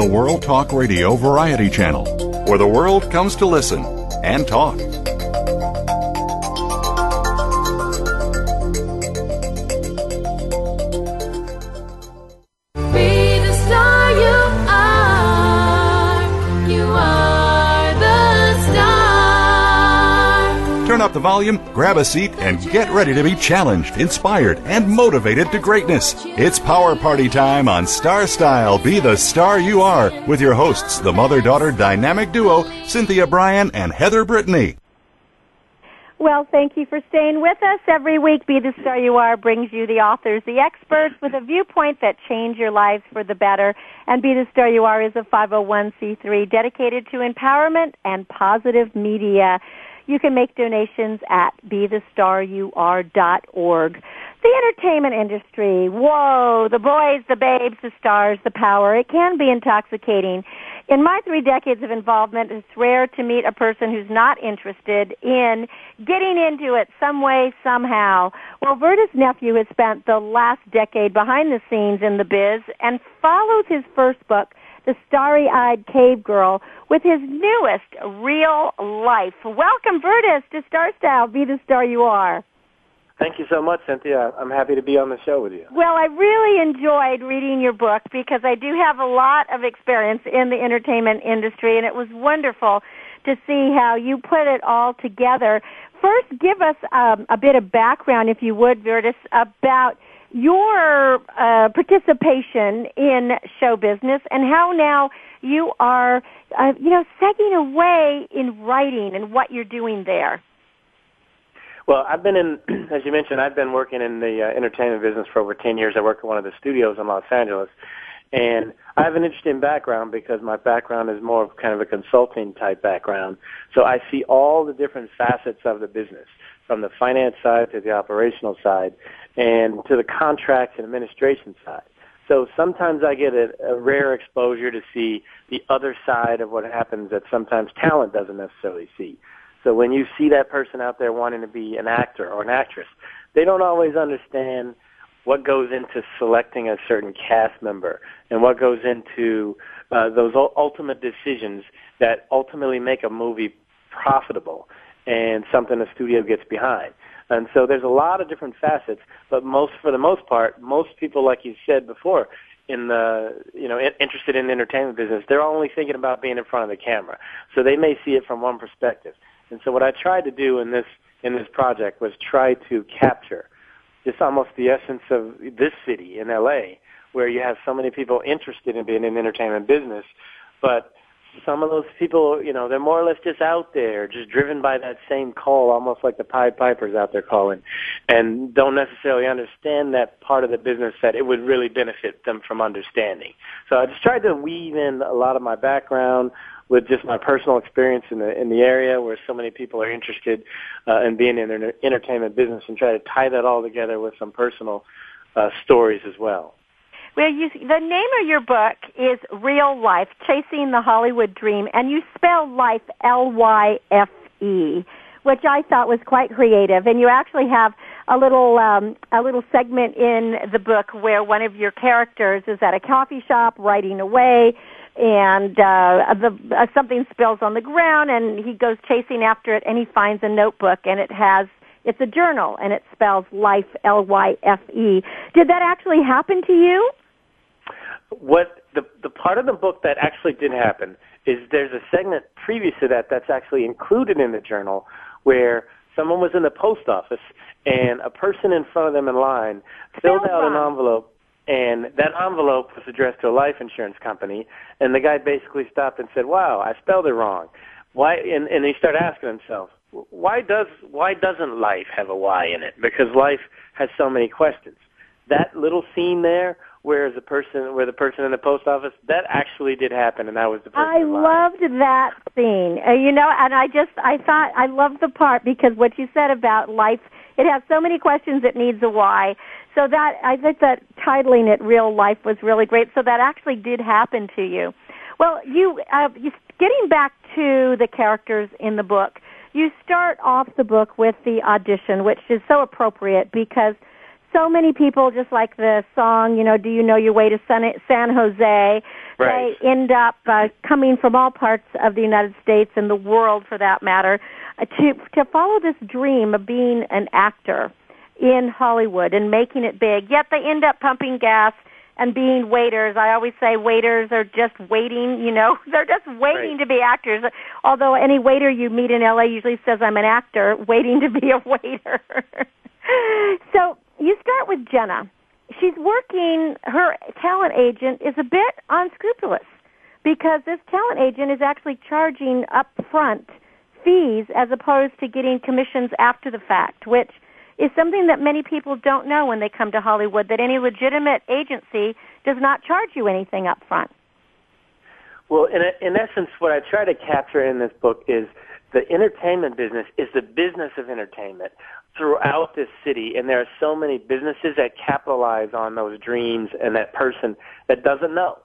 The World Talk Radio Variety Channel, where the world comes to listen and talk. Up the volume, grab a seat, and get ready to be challenged, inspired, and motivated to greatness. It's Power Party time on Star Style Be the Star You Are with your hosts, the mother daughter dynamic duo, Cynthia Bryan and Heather Brittany. Well, thank you for staying with us every week. Be the Star You Are brings you the authors, the experts with a viewpoint that change your lives for the better. And Be the Star You Are is a 501c3 dedicated to empowerment and positive media. You can make donations at bethestarur.org. The entertainment industry, whoa, the boys, the babes, the stars, the power, it can be intoxicating. In my three decades of involvement, it's rare to meet a person who's not interested in getting into it some way, somehow. Well, Vertus Nephew has spent the last decade behind the scenes in the biz and follows his first book, The Starry-Eyed Cave Girl, with his newest real life. Welcome, Vertus, to Star Style. Be the star you are. Thank you so much, Cynthia. I'm happy to be on the show with you. Well, I really enjoyed reading your book because I do have a lot of experience in the entertainment industry, and it was wonderful to see how you put it all together. First, give us um, a bit of background, if you would, Vertus, about your uh, participation in show business and how now you are, uh, you know, segging away in writing and what you're doing there. Well, I've been in, as you mentioned, I've been working in the uh, entertainment business for over 10 years. I work at one of the studios in Los Angeles. And I have an interesting background because my background is more of kind of a consulting type background. So I see all the different facets of the business, from the finance side to the operational side, and to the contracts and administration side. So sometimes I get a, a rare exposure to see the other side of what happens that sometimes talent doesn't necessarily see. So when you see that person out there wanting to be an actor or an actress, they don't always understand what goes into selecting a certain cast member and what goes into uh, those ultimate decisions that ultimately make a movie profitable and something the studio gets behind. And so there's a lot of different facets, but most, for the most part, most people, like you said before, in the you know in, interested in the entertainment business, they're only thinking about being in front of the camera. So they may see it from one perspective. And so what I tried to do in this in this project was try to capture just almost the essence of this city in LA, where you have so many people interested in being in the entertainment business, but some of those people, you know, they're more or less just out there, just driven by that same call, almost like the Pied Pipers out there calling, and don't necessarily understand that part of the business that it would really benefit them from understanding. So I just tried to weave in a lot of my background with just my personal experience in the in the area where so many people are interested uh, in being in the entertainment business, and try to tie that all together with some personal uh, stories as well. Well, you, the name of your book is Real Life: Chasing the Hollywood Dream, and you spell life L Y F E, which I thought was quite creative. And you actually have a little um, a little segment in the book where one of your characters is at a coffee shop writing away, and uh, the uh, something spills on the ground, and he goes chasing after it, and he finds a notebook, and it has it's a journal, and it spells life L Y F E. Did that actually happen to you? What the the part of the book that actually did happen is there's a segment previous to that that's actually included in the journal where someone was in the post office and a person in front of them in line filled out an envelope and that envelope was addressed to a life insurance company and the guy basically stopped and said wow i spelled it wrong. Why and, and he started asking himself why does why doesn't life have a y in it? Because life has so many questions. That little scene there where the person where the person in the post office that actually did happen and that was the person I loved that scene. Uh, you know, and I just I thought I loved the part because what you said about life it has so many questions it needs a why. So that I think that titling it real life was really great. So that actually did happen to you. Well, you, uh, you getting back to the characters in the book. You start off the book with the audition, which is so appropriate because so many people, just like the song, you know, do you know your way to San, San Jose? Right. They end up uh, coming from all parts of the United States and the world, for that matter, uh, to to follow this dream of being an actor in Hollywood and making it big. Yet they end up pumping gas and being waiters. I always say waiters are just waiting, you know, they're just waiting Right. to be actors. Although any waiter you meet in LA usually says I'm an actor waiting to be a waiter. so you start with Jenna. She's working, her talent agent is a bit unscrupulous because this talent agent is actually charging upfront fees as opposed to getting commissions after the fact, which is something that many people don't know when they come to Hollywood, that any legitimate agency does not charge you anything up front. Well, in, in essence, what I try to capture in this book is the entertainment business is the business of entertainment throughout this city, and there are so many businesses that capitalize on those dreams and that person that doesn't know.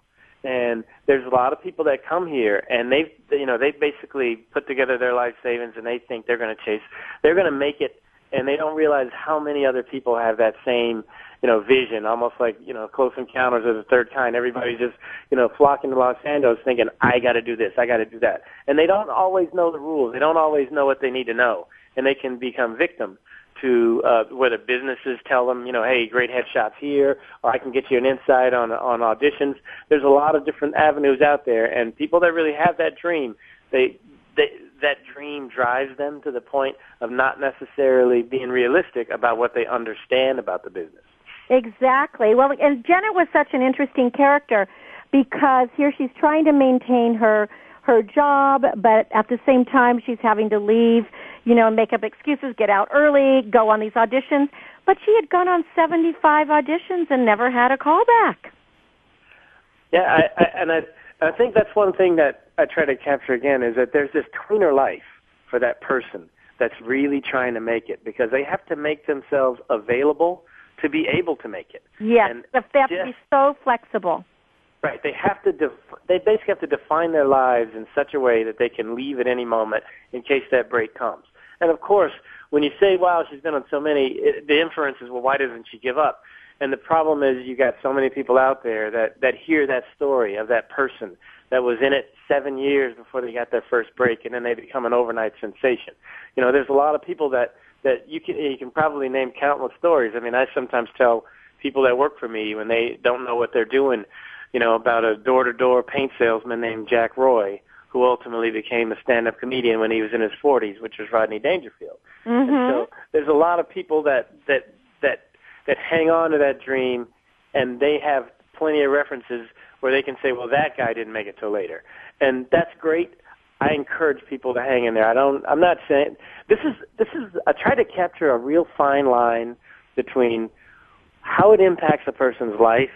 And there's a lot of people that come here, and they've, you know, they basically put together their life savings, and they think they're going to chase, they're going to make it, and they don't realize how many other people have that same, you know, vision, almost like, you know, Close Encounters of the Third Kind. Everybody's just, you know, flocking to Los Angeles thinking, I got to do this, I got to do that. And they don't always know the rules. They don't always know what they need to know. And they can become victim to uh, whether businesses tell them, you know, hey, great headshots here, or I can get you an insight on on auditions. There's a lot of different avenues out there, and people that really have that dream, they they that dream drives them to the point of not necessarily being realistic about what they understand about the business. Exactly. Well, and Jenna was such an interesting character because here she's trying to maintain her her job, but at the same time she's having to leave, you know, and make up excuses, get out early, go on these auditions. But she had gone on 75 auditions and never had a call back. Yeah, I, I, and I I think that's one thing that I try to capture again is that there's this tweener life for that person that's really trying to make it because they have to make themselves available to be able to make it. Yes, And they have to be so flexible. Right. They have to. Def- they basically have to define their lives in such a way that they can leave at any moment in case that break comes. And of course, when you say, "Wow, she's been on so many," it, the inference is, "Well, why doesn't she give up?" And the problem is, you got so many people out there that that hear that story of that person that was in it seven years before they got their first break, and then they become an overnight sensation. You know, there's a lot of people that that you can you can probably name countless stories. I mean, I sometimes tell people that work for me when they don't know what they're doing you know, about a door-to-door paint salesman named Jack Roy, who ultimately became a stand-up comedian when he was in his 40s, which was Rodney Dangerfield. Mm-hmm. And so there's a lot of people that that that hang on to that dream, and they have plenty of references where they can say, "Well, that guy didn't make it till later," and that's great. I encourage people to hang in there. I don't. I'm not saying this is this is. I try to capture a real fine line between how it impacts a person's life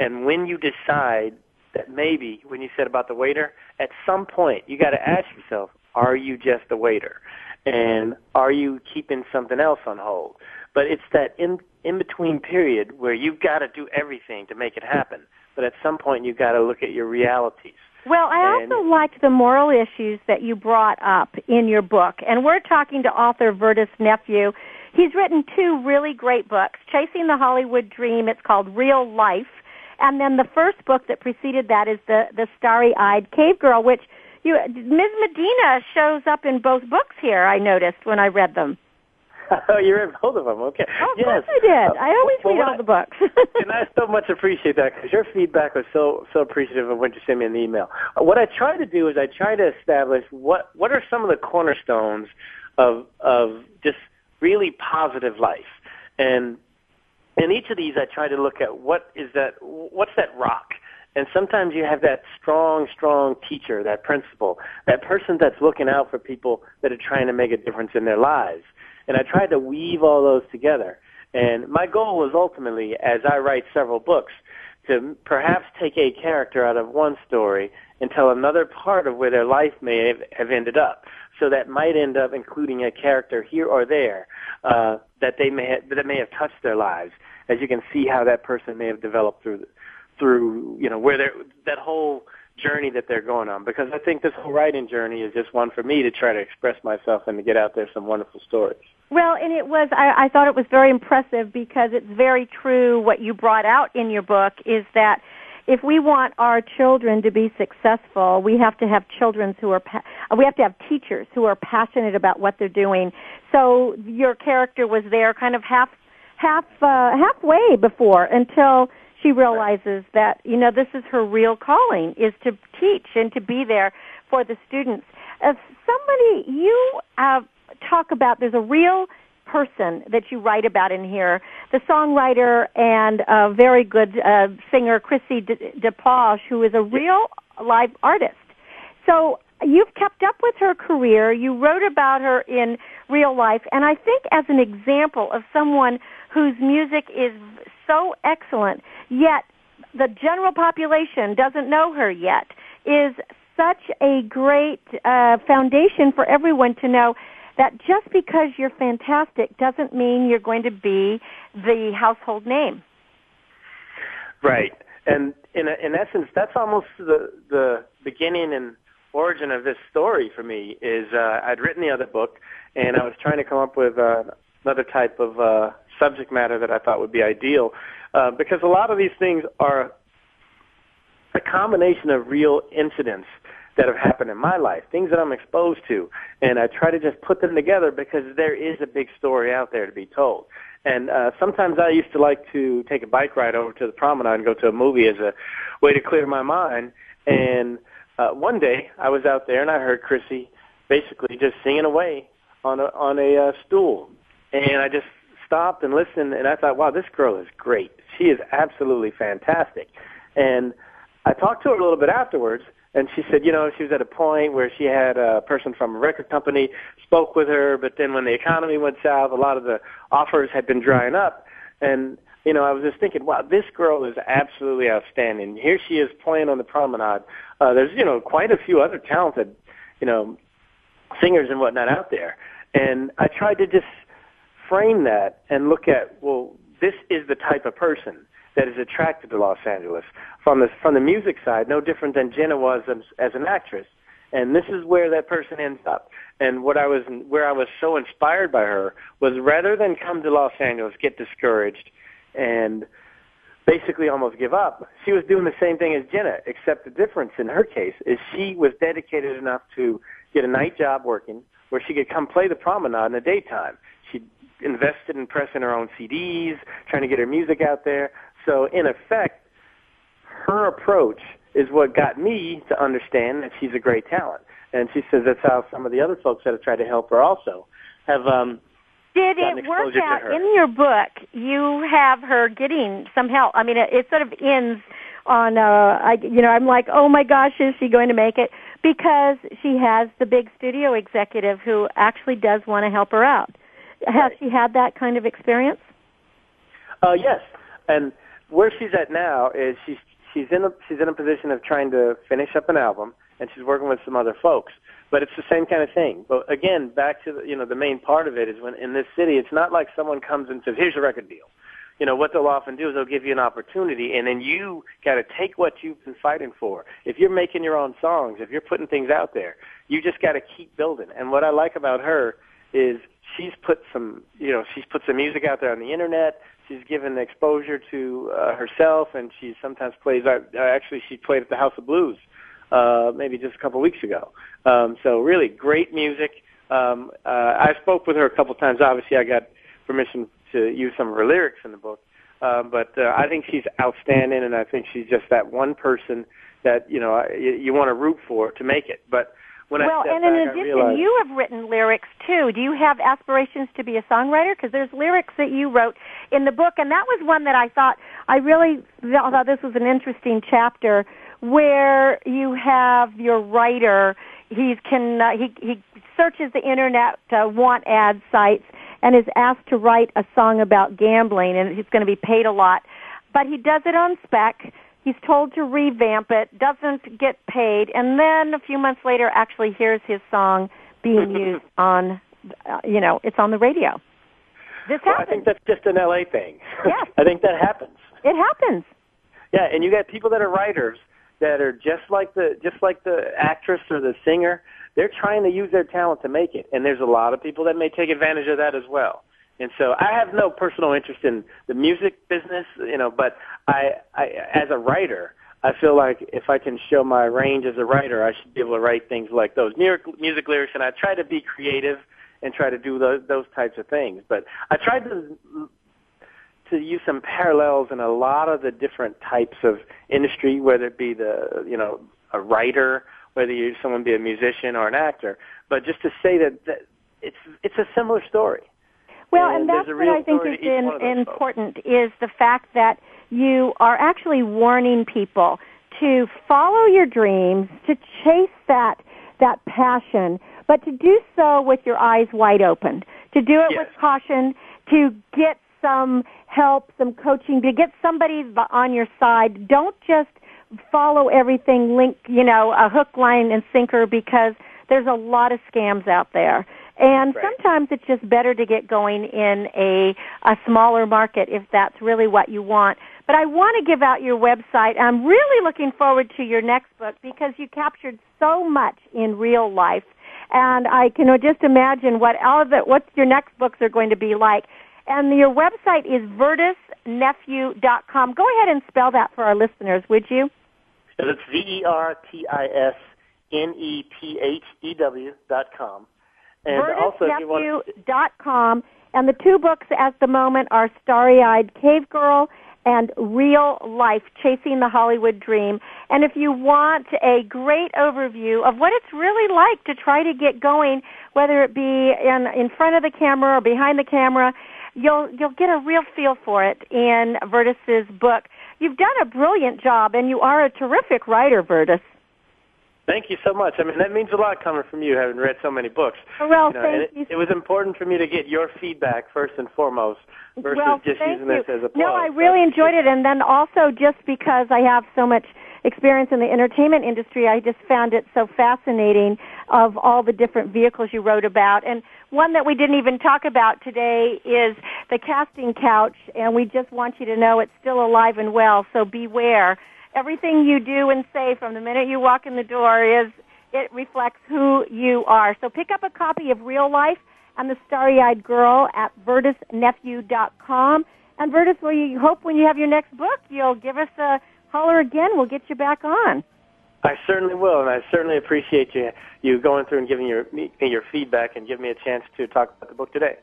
and when you decide that maybe, when you said about the waiter, at some point you got to ask yourself, are you just a waiter? And are you keeping something else on hold? But it's that in, in between period where you've got to do everything to make it happen. But at some point you've got to look at your realities. Well, I also liked the moral issues that you brought up in your book. And we're talking to author Vertus Nephew. He's written two really great books. Chasing the Hollywood Dream, it's called Real Life, And then the first book that preceded that is the the Starry-Eyed Cave Girl, which you Ms. Medina shows up in both books here. I noticed when I read them. oh, you read both of them. Okay. Oh, of yes. course I did. I always well, read all the books. and I so much appreciate that because your feedback was so so appreciative of when you sent me an email. Uh, What I try to do is I try to establish what what are some of the cornerstones of of just really positive life, and in each of these I try to look at what is that what's that rock. And sometimes you have that strong, strong teacher, that principal, that person that's looking out for people that are trying to make a difference in their lives. And I tried to weave all those together. And my goal was ultimately, as I write several books, to perhaps take a character out of one story and tell another part of where their life may have, have ended up. So that might end up including a character here or there uh, that they may have, that may have touched their lives. As you can see how that person may have developed through through you know where they're that whole journey that they're going on. Because I think this whole writing journey is just one for me to try to express myself and to get out there some wonderful stories. Well, and it was, I, I thought it was very impressive because it's very true what you brought out in your book is that if we want our children to be successful, we have to have children who are, pa- we have to have teachers who are passionate about what they're doing. So your character was there kind of half, half, uh, halfway before until she realizes that, you know, this is her real calling is to teach and to be there for the students. If somebody, you, uh, talk about there's a real person that you write about in here, the songwriter and a very good uh, singer Chrissy De- DePauge, who is a real live artist. So you've kept up with her career. You wrote about her in real life, and I think as an example of someone whose music is so excellent, yet the general population doesn't know her yet, is such a great uh, foundation for everyone to know that just because you're fantastic doesn't mean you're going to be the household name. Right. And in in essence, that's almost the the beginning and origin of this story for me. Is uh, I'd written the other book, and I was trying to come up with uh, another type of uh, subject matter that I thought would be ideal, uh, because a lot of these things are a combination of real incidents that have happened in my life, things that I'm exposed to, and I try to just put them together because there is a big story out there to be told. And uh, sometimes I used to like to take a bike ride over to the promenade and go to a movie as a way to clear my mind. And uh, one day I was out there and I heard Chrissy basically just singing away on a on a uh, stool, and I just stopped and listened, and I thought, wow, this girl is great. She is absolutely fantastic. And I talked to her a little bit afterwards, and she said, you know, she was at a point where she had a person from a record company spoke with her, but then when the economy went south, a lot of the offers had been drying up. And, you know, I was just thinking, wow, this girl is absolutely outstanding. Here she is playing on the promenade. Uh, there's, you know, quite a few other talented, you know, singers and whatnot out there. And I tried to just frame that and look at, well, this is the type of person that is attracted to Los Angeles from the from the music side, no different than Jenna was as, as an actress. And this is where that person ends up. And what I was where I was so inspired by her was rather than come to Los Angeles, get discouraged, and basically almost give up, she was doing the same thing as Jenna, except the difference in her case is she was dedicated enough to get a night job working where she could come play the promenade in the daytime. Invested in pressing her own CDs, trying to get her music out there. So in effect, her approach is what got me to understand that she's a great talent. And she says that's how some of the other folks that have tried to help her also have um Did it work out in your book? You have her getting some help. I mean, it, it sort of ends on, uh, I, you know, I'm like, oh my gosh, is she going to make it? Because she has the big studio executive who actually does want to help her out. Has she had that kind of experience? Uh, yes, and where she's at now is she's she's in a she's in a position of trying to finish up an album, and she's working with some other folks. But it's the same kind of thing. But again, back to the, you know the main part of it is when in this city, it's not like someone comes and says, "Here's a record deal." You know what they'll often do is they'll give you an opportunity, and then you got to take what you've been fighting for. If you're making your own songs, if you're putting things out there, you just got to keep building. And what I like about her is she's put some, you know, she's put some music out there on the internet. She's given exposure to uh, herself, and she sometimes plays. Uh, actually, she played at the House of Blues uh, maybe just a couple weeks ago. Um, so really great music. Um, uh, I spoke with her a couple times. Obviously, I got permission to use some of her lyrics in the book. Uh, but uh, I think she's outstanding, and I think she's just that one person that you know you, you want to root for to make it. But when well, I step and in back, addition, you have written lyrics too. Do you have aspirations to be a songwriter? Because there's lyrics that you wrote in the book, and that was one that I thought I really thought this was an interesting chapter where you have your writer. He can uh, he he searches the internet uh, want ad sites and is asked to write a song about gambling, and he's going to be paid a lot, but he does it on spec. He's told to revamp it, doesn't get paid, and then a few months later actually hears his song being used on, uh, you know, it's on the radio. This well, I think that's just an LA thing. Yes. I think that happens. It happens. Yeah, and you got people that are writers that are just like the just like the actress or the singer. They're trying to use their talent to make it, and there's a lot of people that may take advantage of that as well. And so I have no personal interest in the music business, you know, but I, I as a writer, I feel like if I can show my range as a writer, I should be able to write things like those music, music lyrics, and I try to be creative and try to do those, those types of things. But I tried to to use some parallels in a lot of the different types of industry, whether it be the you know a writer, whether you someone be a musician or an actor. But just to say that, that it's it's a similar story. Well, And and, that's what I think is in, those folks. important is the fact that you are actually warning people to follow your dreams, to chase that that passion, but to do so with your eyes wide open, to do it with caution, to get some help, some coaching, to get somebody on your side. Don't just follow everything link, you know, a hook, line, and sinker because there's a lot of scams out there. And sometimes it's just better to get going in a, a smaller market if that's really what you want. But I want to give out your website. I'm really looking forward to your next book because you captured so much in real life. And I can just imagine what all of the, what your next books are going to be like. And your website is vertusnephew.com. Go ahead and spell that for our listeners, would you? It's V E R T I S N E P H E W dot com. And also, if you want, VertusNephew.com. And the two books at the moment are Starry Eyed Cave Girl and Real Life, Chasing the Hollywood Dream. And if you want a great overview of what it's really like to try to get going, whether it be in, in front of the camera or behind the camera, you'll, you'll get a real feel for it in Vertus's book. You've done a brilliant job and you are a terrific writer, Vertus. Thank you so much. I mean, that means a lot coming from you, having read so many books. Oh, well, you know, thank it, you. it was important for me to get your feedback first and foremost, versus well, just using you. this as a plug. No, I really enjoyed it, and then also just because I have so much experience in the entertainment industry, I just found it so fascinating of all the different vehicles you wrote about. And one that we didn't even talk about today is the casting couch, and we just want you to know it's still alive and well. So beware. Everything you do and say from the minute you walk in the door is it reflects who you are. So pick up a copy of Real Life and the Starry-Eyed Girl at vertusnephew.com. And Vertus, we hope when you have your next book, you'll give us a holler again. We'll get you back on. I certainly will, and I certainly appreciate you you going through and giving your me your feedback and giving me a chance to talk about the book today.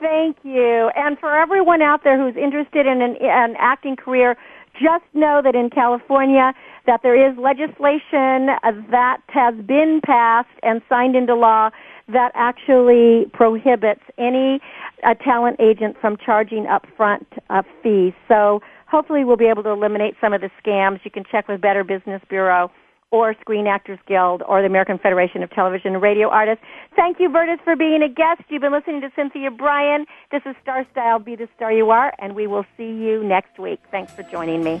Thank you. And for everyone out there who's interested in an, an acting career, just know that in California that there is legislation that has been passed and signed into law that actually prohibits any uh, talent agent from charging upfront uh, fees. So hopefully we'll be able to eliminate some of the scams. You can check with Better Business Bureau or Screen Actors Guild or the American Federation of Television and Radio Artists. Thank you, Vertus, for being a guest. You've been listening to Cynthia Bryan. This is Star Style, Be the Star You Are, and we will see you next week. Thanks for joining me.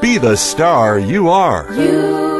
be the star you are. You